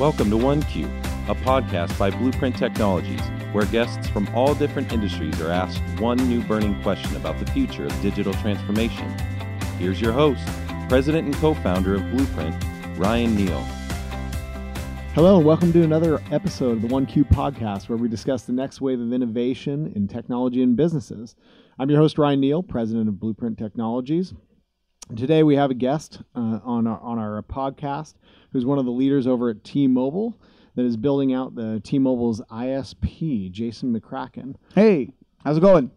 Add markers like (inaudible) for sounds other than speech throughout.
Welcome to OneQ, a podcast by Blueprint Technologies, where guests from all different industries are asked one new burning question about the future of digital transformation. Here's your host, President and co founder of Blueprint, Ryan Neal. Hello, and welcome to another episode of the OneQ podcast, where we discuss the next wave of innovation in technology and businesses. I'm your host, Ryan Neal, president of Blueprint Technologies. Today, we have a guest uh, on, our, on our podcast who's one of the leaders over at T Mobile that is building out the T Mobile's ISP, Jason McCracken. Hey, how's it going?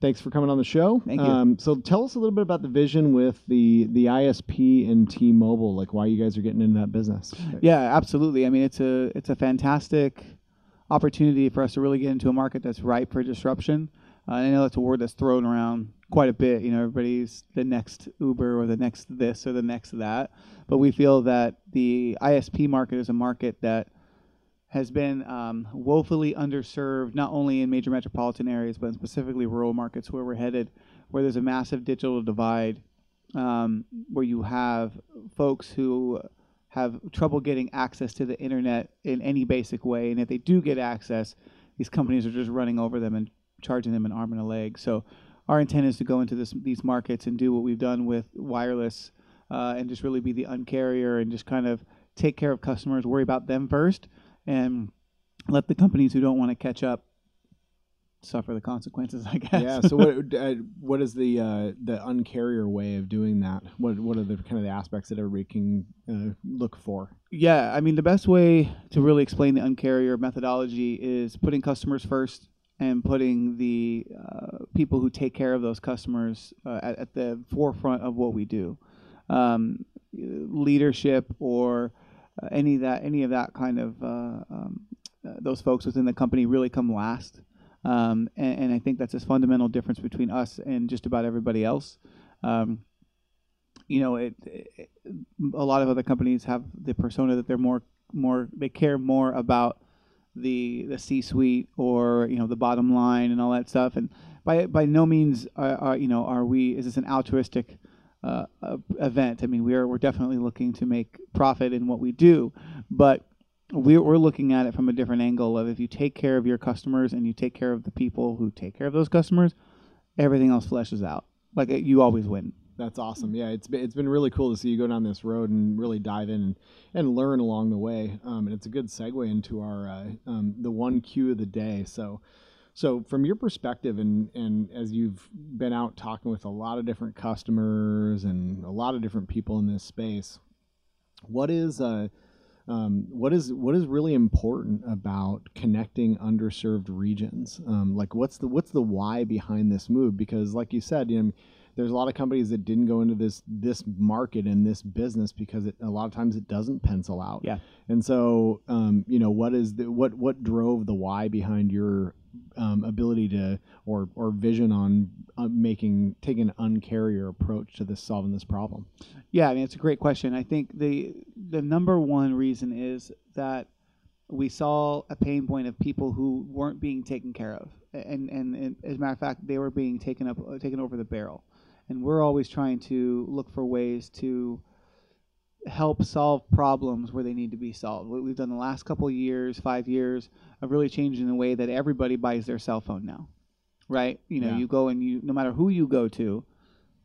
Thanks for coming on the show. Thank you. Um, so tell us a little bit about the vision with the the ISP and T-Mobile, like why you guys are getting into that business. Yeah, absolutely. I mean, it's a it's a fantastic opportunity for us to really get into a market that's ripe for disruption. Uh, I know that's a word that's thrown around quite a bit. You know, everybody's the next Uber or the next this or the next that. But we feel that the ISP market is a market that has been um, woefully underserved, not only in major metropolitan areas, but specifically rural markets where we're headed, where there's a massive digital divide, um, where you have folks who have trouble getting access to the internet in any basic way. And if they do get access, these companies are just running over them and charging them an arm and a leg. So our intent is to go into this, these markets and do what we've done with wireless uh, and just really be the uncarrier and just kind of take care of customers, worry about them first, and let the companies who don't want to catch up suffer the consequences. (laughs) I guess. Yeah. So what uh, what is the uh, the uncarrier way of doing that? What what are the kind of the aspects that everybody can uh, look for? Yeah, I mean the best way to really explain the uncarrier methodology is putting customers first and putting the uh, people who take care of those customers uh, at, at, the forefront of what we do. Um, leadership or uh, any of that any of that kind of uh, um, uh, those folks within the company really come last. Um, and, and, I think that's a fundamental difference between us and just about everybody else. Um, you know, it, it, a lot of other companies have the persona that they're more more they care more about the the C-suite or you know the bottom line and all that stuff. And by by no means are, are you know are we is this an altruistic uh, uh, event? I mean, we're we're definitely looking to make profit in what we do, but we're, we're looking at it from a different angle of if you take care of your customers and you take care of the people who take care of those customers, everything else fleshes out. Like you always win. That's awesome. Yeah, it's been, it's been really cool to see you go down this road and really dive in and, and learn along the way. Um, and it's a good segue into our uh, um, the OneQ of the day. So, so from your perspective, and and as you've been out talking with a lot of different customers and a lot of different people in this space, what is uh, um, what is what is really important about connecting underserved regions? Um, like, what's the what's the why behind this move? Because, like you said, you know there's a lot of companies that didn't go into this this market and this business because it, a lot of times it doesn't pencil out. Yeah. And so, um, you know, what is the what what drove the why behind your um, ability to or or vision on uh, making taking an uncarrier approach to this solving this problem? Yeah, I mean it's a great question. I think the the number one reason is that we saw a pain point of people who weren't being taken care of, and and, and as a matter of fact, they were being taken up taken over the barrel and we're always trying to look for ways to help solve problems where they need to be solved. What we've done the last couple of years, five years, of really changing the way that everybody buys their cell phone now, right? You know, yeah. you go and you, no matter who you go to,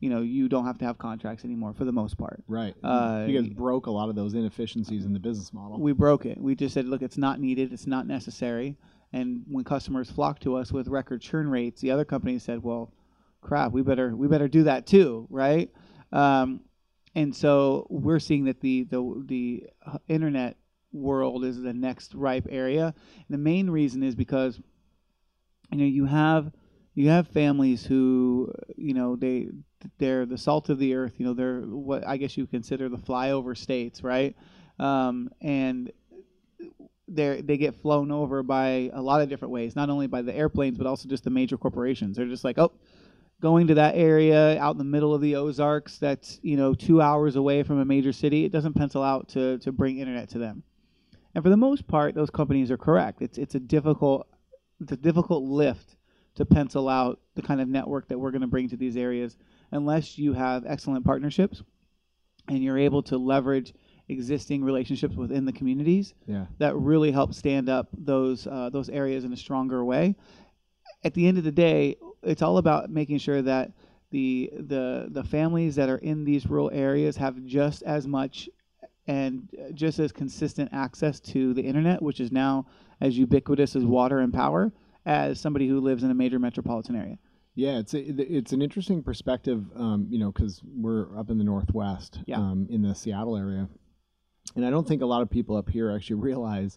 you know, you don't have to have contracts anymore for the most part. Right. Uh, you guys broke a lot of those inefficiencies in the business model. We broke it. We just said, look, it's not needed. It's not necessary. And when customers flocked to us with record churn rates, the other companies said, well, crap, we better we better do that too, right? Um, and so we're seeing that the the the uh, internet world is the next ripe area. The main reason is because you know you have you have families who you know they they're the salt of the earth. You know they're what I guess you consider the flyover states, right? Um, and they they get flown over by a lot of different ways, not only by the airplanes but also just the major corporations. They're just like, oh, going to that area out in the middle of the Ozarks that's you know two hours away from a major city, it doesn't pencil out to to bring internet to them. And for the most part, those companies are correct. It's it's a difficult it's a difficult lift to pencil out the kind of network that we're going to bring to these areas unless you have excellent partnerships and you're able to leverage existing relationships within the communities Yeah. that really help stand up those uh, those areas in a stronger way. At the end of the day, it's all about making sure that the the the families that are in these rural areas have just as much and just as consistent access to the internet, which is now as ubiquitous as water and power, as somebody who lives in a major metropolitan area. Yeah, it's a, it's an interesting perspective, um, you know, because we're up in the northwest, Yeah. um, in the Seattle area, and I don't think a lot of people up here actually (laughs) realize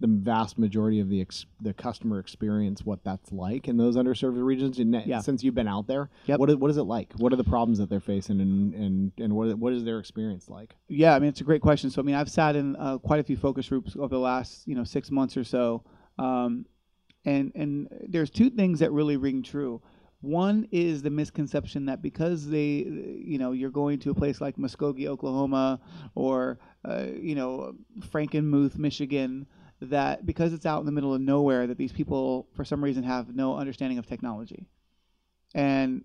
the vast majority of the ex- the customer experience, what that's like in those underserved regions. And Yeah. since you've been out there, Yep. what is, what is it like? What are the problems that they're facing, and and and what what is their experience like? Yeah, I mean it's a great question. So I mean I've sat in uh, quite a few focus groups over the last you know six months or so, um, and and there's two things that really ring true. One is the misconception that because they, you know, you're going to a place like Muskogee, Oklahoma, or uh, you know Frankenmuth, Michigan, that because it's out in the middle of nowhere, that these people for some reason have no understanding of technology, and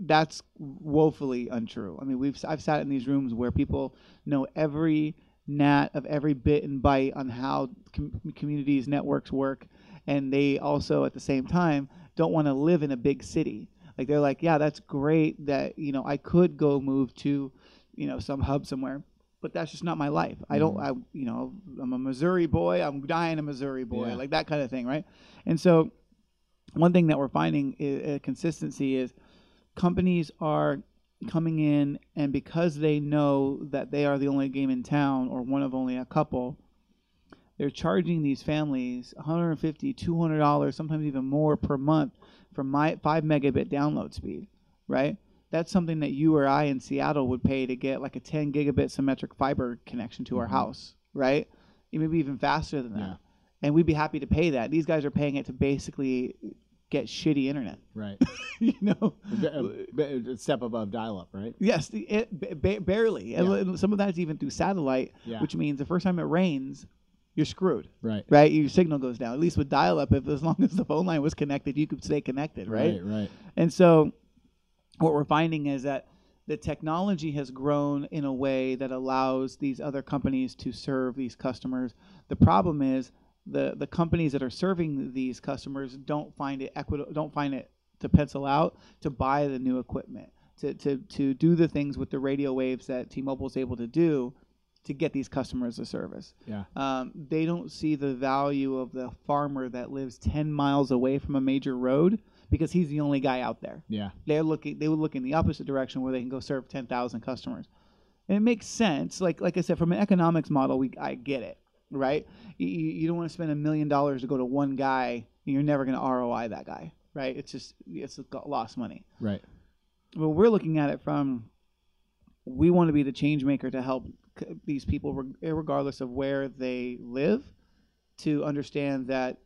that's woefully untrue. I mean, we've I've sat in these rooms where people know every gnat of every bit and byte on how com- communities networks work, and they also at the same time don't want to live in a big city. Like they're like, yeah, that's great that you know I could go move to, you know, some hub somewhere, but that's just not my life. I don't, mm. I you know, I'm a Missouri boy. I'm dying a Missouri boy, Yeah. like that kind of thing, right? And so, one thing that we're finding i a consistency is companies are coming in and because they know that they are the only game in town or one of only a couple they're charging these families 150 200 dollars sometimes even more per month for my 5 megabit download speed right that's something that you or i in seattle would pay to get like a 10 gigabit symmetric fiber connection to our Mhm. house right maybe even faster than that Yeah. and we'd be happy to pay that these guys are paying it to basically get shitty internet Right, (laughs) you know a, a- a step above dial-up, right? Yes, it, ba- ba- barely. And Yeah. l- some of that's even through satellite, Yeah. which means the first time it rains, you're screwed, Right, right? Your signal goes down. At least with dial-up, if as long as the phone line was connected, you could stay connected, right? right, right. And so, what we're finding is that the technology has grown in a way that allows these other companies to serve these customers. The problem is the the companies that are serving these customers don't find it equitable, don't find it to pencil out to buy the new equipment to to to do the things with the radio waves that T-Mobile is able to do to get these customers a service. Yeah. Um, they don't see the value of the farmer that lives 10 miles away from a major road because he's the only guy out there Yeah, they're looking they would look in the opposite direction where they can go serve 10,000 customers. And it makes sense. Like like I said from an economics model, we I get it, right? You, you don't want to spend a million dollars to go to one guy and you're never going to ROI that guy, right? It's just it's lost money. right. Well, we're looking at it from we want to be the change maker to help these people regardless of where they live to understand that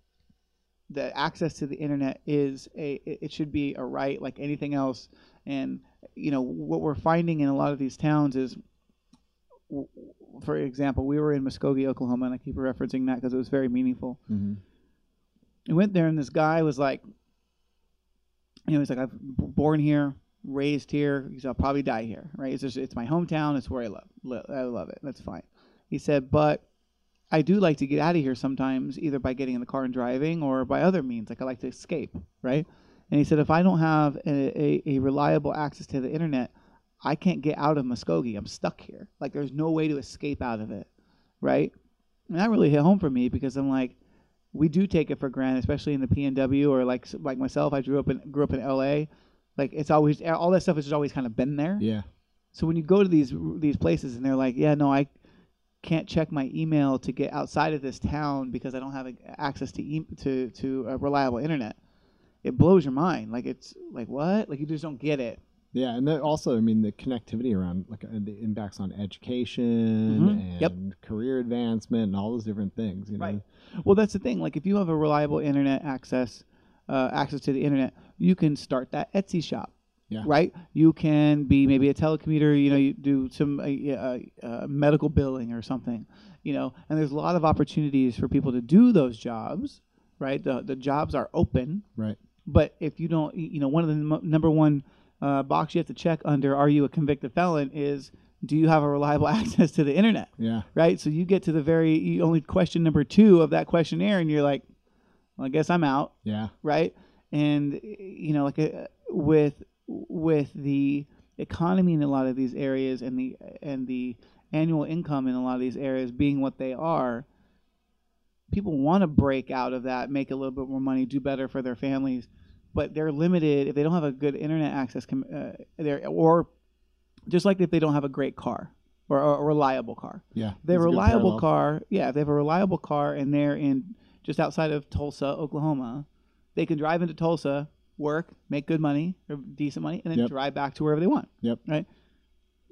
that access to the internet is a it should be a right like anything else. And you know what we're finding in a lot of these towns is for example we were in muskogee oklahoma and i keep referencing that because it was very meaningful. Hmm we went there and this guy was like you know he's like b- born here raised here he's i'll probably die here right? It's just it's my hometown it's where i love i love it that's fine. He said but i do like to get out of here sometimes either by getting in the car and driving or by other means like i like to escape right and he said if i don't have a, a, a reliable access to the internet i can't get out of muskogee i'm stuck here like there's no way to escape out of it right and that really hit home for me because i'm like we do take it for granted, especially in the PNW or like like myself. I grew up in grew up in LA. Like it's always all that stuff has just always kind of been there. Yeah, So when you go to these these places and they're like, yeah, no, I can't check my email to get outside of this town because I don't have access to e- to to a reliable internet. It blows your mind. Like it's like what? Like you just don't get it. yeah, and also, I mean, the connectivity around like uh, the impacts on education Mhm. and Yep. career advancement and all those different things. You know? Right. Well, that's the thing. Like, if you have a reliable internet access, uh, access to the internet, you can start that Etsy shop. Yeah. Right. You can be maybe a telecommuter. You know, you do some uh, uh, uh, medical billing or something. You know, and there's a lot of opportunities for people to do those jobs. Right. The the jobs are open. Right. But if you don't, you know, one of the num- number one uh, box you have to check under "Are you a convicted felon?" is do you have a reliable (laughs) access to the internet? Yeah. Right. So you get to the very you only question number two of that questionnaire, and you're like, well, I guess I'm out. Yeah. Right. And you know, like uh, with with the economy in a lot of these areas and the and the annual income in a lot of these areas being what they are, people want to break out of that, make a little bit more money, do better for their families, but they're limited if they don't have a good internet access. com- Uh, there or just like if they don't have a great car or a a reliable car. Yeah. They have a reliable car, yeah, if they have a reliable car and they're in just outside of Tulsa, Oklahoma, they can drive into Tulsa, work, make good money or decent money, and then Yep. drive back to wherever they want. Yep. Right.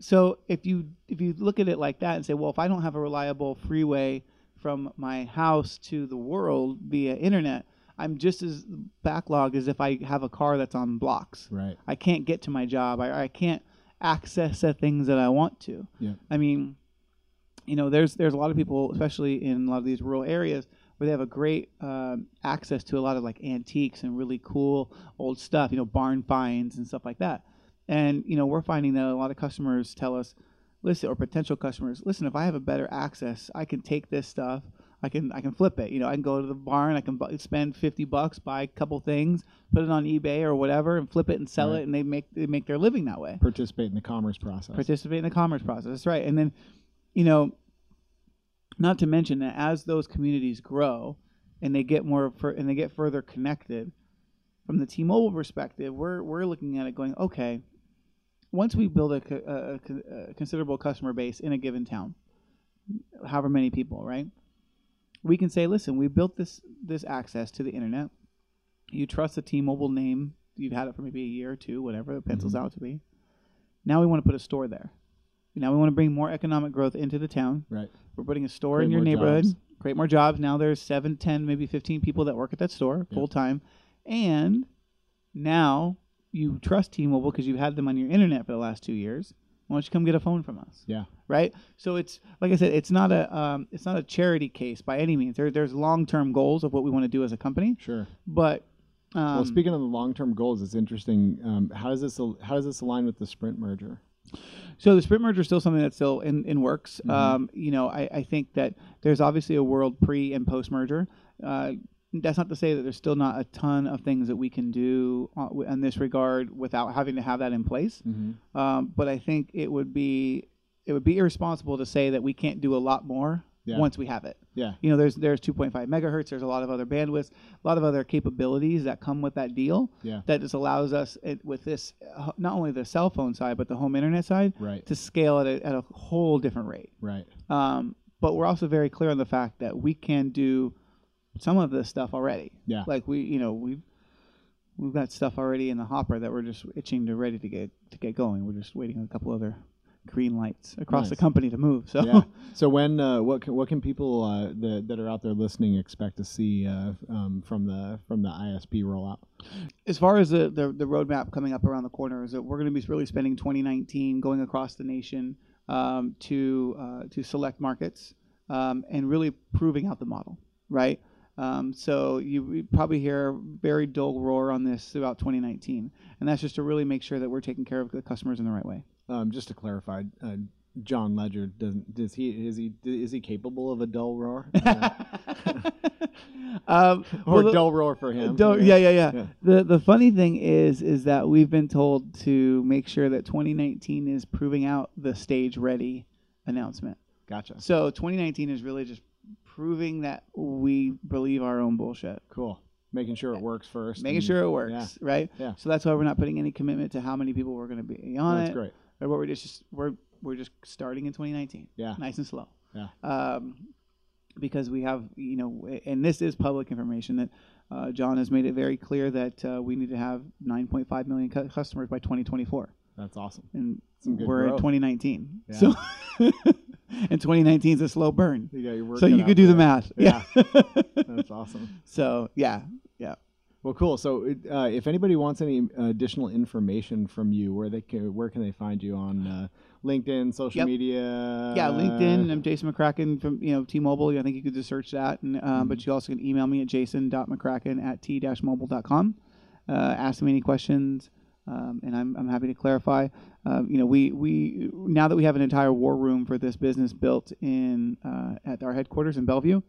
So if you if you look at it like that and say, well, if I don't have a reliable freeway from my house to the world via internet, I'm just as backlogged as if I have a car that's on blocks. Right. I can't get to my job. I, I can't access the things that I want to. Yeah. I mean, you know, there's there's a lot of people, especially in a lot of these rural areas, where they have a great um, access to a lot of like antiques and really cool old stuff. You know, barn finds and stuff like that. And you know, we're finding that a lot of customers tell us, listen, or potential customers, listen, if I have a better access, I can take this stuff. I can I can flip it. You know, I can go to the barn. I can bu- spend fifty bucks, buy a couple things, put it on eBay or whatever, and flip it and sell Right. it, and they make they make their living that way Participate in the commerce process. participate in the commerce process. That's right. And then, you know, not to mention that as those communities grow and they get more fur- and they get further connected, from the T-Mobile perspective, we're we're looking at it going, okay, once we build a, a, a considerable customer base in a given town, however many people, right? We can say, listen, we built this this access to the internet. You trust the T-Mobile name. You've had it for maybe a year or two, whatever it pencils mm-hmm. out to be. Now we want to put a store there. Now we want to bring more economic growth into the town. Right. We're putting a store Create in your neighborhood, jobs. create more jobs. Now there's seven, ten, maybe 15 people that work at that store Yeah. full time. And now you trust T Mobile because you've had them on your internet for the last two years. Why don't you come get a phone from us? Yeah. Right. So it's like I said, it's not a um, it's not a charity case by any means. There, there's long term goals of what we want to do as a company, Sure. but um, well, speaking of the long-term goals, it's interesting. Um, how does this al- how does this align with the Sprint merger? So the Sprint merger is still something that's still in, in works. Mhm. Um, you know, I, I think that there's obviously a world pre and post merger. Uh, that's not to say that there's still not a ton of things that we can do on, in this regard without having to have that in place. Mm-hmm. Um, but I think it would be it would be irresponsible to say that we can't do a lot more Yeah. once we have it. Yeah. You know, there's there's 2.5 megahertz. There's a lot of other bandwidths, a lot of other capabilities that come with that deal. Yeah. That just allows us it, with this uh, not only the cell phone side but the home internet side Right. to scale at a, at a whole different rate. Right. Um, but we're also very clear on the fact that we can do some of this stuff already. Yeah. Like we, you know, we've we've got stuff already in the hopper that we're just itching to ready to get to get going. We're just waiting on a couple other green lights across the company to move. So yeah. (laughs) So when uh, what can, what can people uh, that that are out there listening expect to see uh, um, from the from the ISP rollout? as far as the, the the roadmap coming up around the corner is that we're going to be really spending 2019 going across the nation um, to uh, to select markets um, and really proving out the model, right? Um, so you we probably hear a very dull roar on this throughout 2019, and that's just to really make sure that we're taking care of the customers in the right way. Um, just to clarify, uh, John Legere doesn't does he is he is he capable of a dull roar Uh, (laughs) um, or well, the- dull roar for him? Don't, yeah, yeah, yeah, Yeah. The the funny thing is, is that we've been told to make sure that 2019 is proving out the stage ready announcement. Gotcha. So 2019 is really just proving that we believe our own bullshit, Cool. Making sure it works first. making and- sure it works, yeah. right? Yeah. So that's why we're not putting any commitment to how many people we're going to be on That's it, great. Or what we're just we're we're just starting in 2019, Yeah. nice and slow. Yeah. Um, because we have, you know, and this is public information that uh, John has made it very clear that uh, we need to have 9.5 million cu- customers by 2024, That's awesome. and we're in growth. 2019. Yeah. So, (laughs) and 2019 is a slow burn. You got your work So you could do for the math. Yeah. Yeah. That's awesome. (laughs) so yeah, yeah. Well, cool. So, it- uh, if anybody wants any additional information from you, where they can, where can they find you on uh, LinkedIn, social Yep. media? Yeah, LinkedIn. I'm Jason McCracken from you know T-Mobile. I think you could just search that, and um, but you also can email me at jason.mccracken at t-mobile.com. Uh, ask me any questions. um, and I'm, I'm happy to clarify. Um, you know, we, we now that we have an entire war room for this business built in uh, at our headquarters in Bellevue,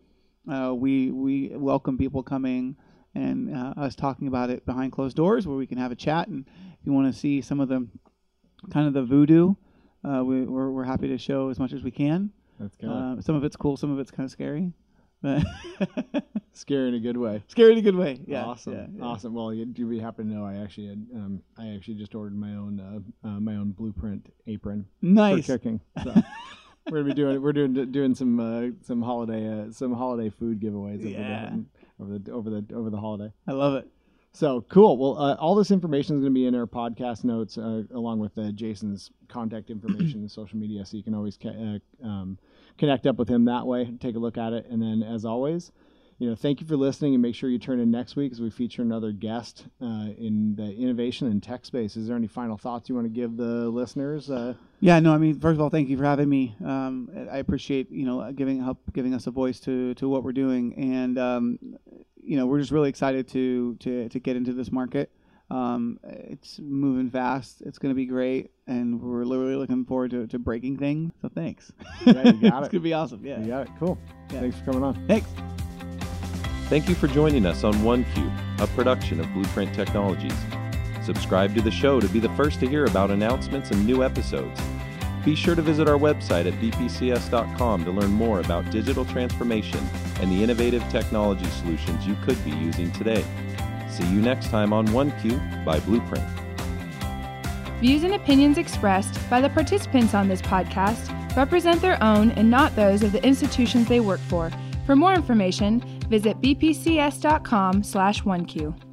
uh, we we welcome people coming and uh, us talking about it behind closed doors where we can have a chat. And if you want to see some of the kind of the voodoo, uh, we, we're, we're happy to show as much as we can. That's good. Uh, some of it's cool, some of it's kind of scary. But (laughs) Scary in a good way. scary in a good way. Yeah. awesome, yeah, yeah. awesome. Well, you'd you happen to know I actually had, um, I actually just ordered my own, uh, uh, my own blueprint apron Nice. for cooking. So (laughs) we're gonna be doing, we're doing, doing some, uh, some holiday, uh, some holiday food giveaways Yeah. Over the, over the, over the holiday. I love it. So cool. Well, uh, all this information is going to be in our podcast notes, uh, along with uh, Jason's contact information and social media, so you can always ca- uh, um, connect up with him that way. Take a look at it, and then, as always, you know, thank you for listening, and make sure you turn in next week as we feature another guest uh, in the innovation and tech space. Is there any final thoughts you want to give the listeners? Uh, Yeah, no, I mean, first of all, thank you for having me. Um, I appreciate you know giving help, giving us a voice to to what we're doing, and um, you know we're just really excited to to to get into this market. Um, it's moving fast. It's going to be great, and we're literally looking forward to, to breaking things. So thanks. Yeah, you got (laughs) it's it. going to be awesome. Yeah. You got it. Cool. Yeah. Thanks for coming on. Thanks. Thank you for joining us on OneQ, a production of Blueprint Technologies. Subscribe to the show to be the first to hear about announcements and new episodes. Be sure to visit our website at bpcs.com to learn more about digital transformation and the innovative technology solutions you could be using today. See you next time on OneQ by Blueprint. Views and opinions expressed by the participants on this podcast represent their own and not those of the institutions they work for. For more information, visit bpcs.com/1q.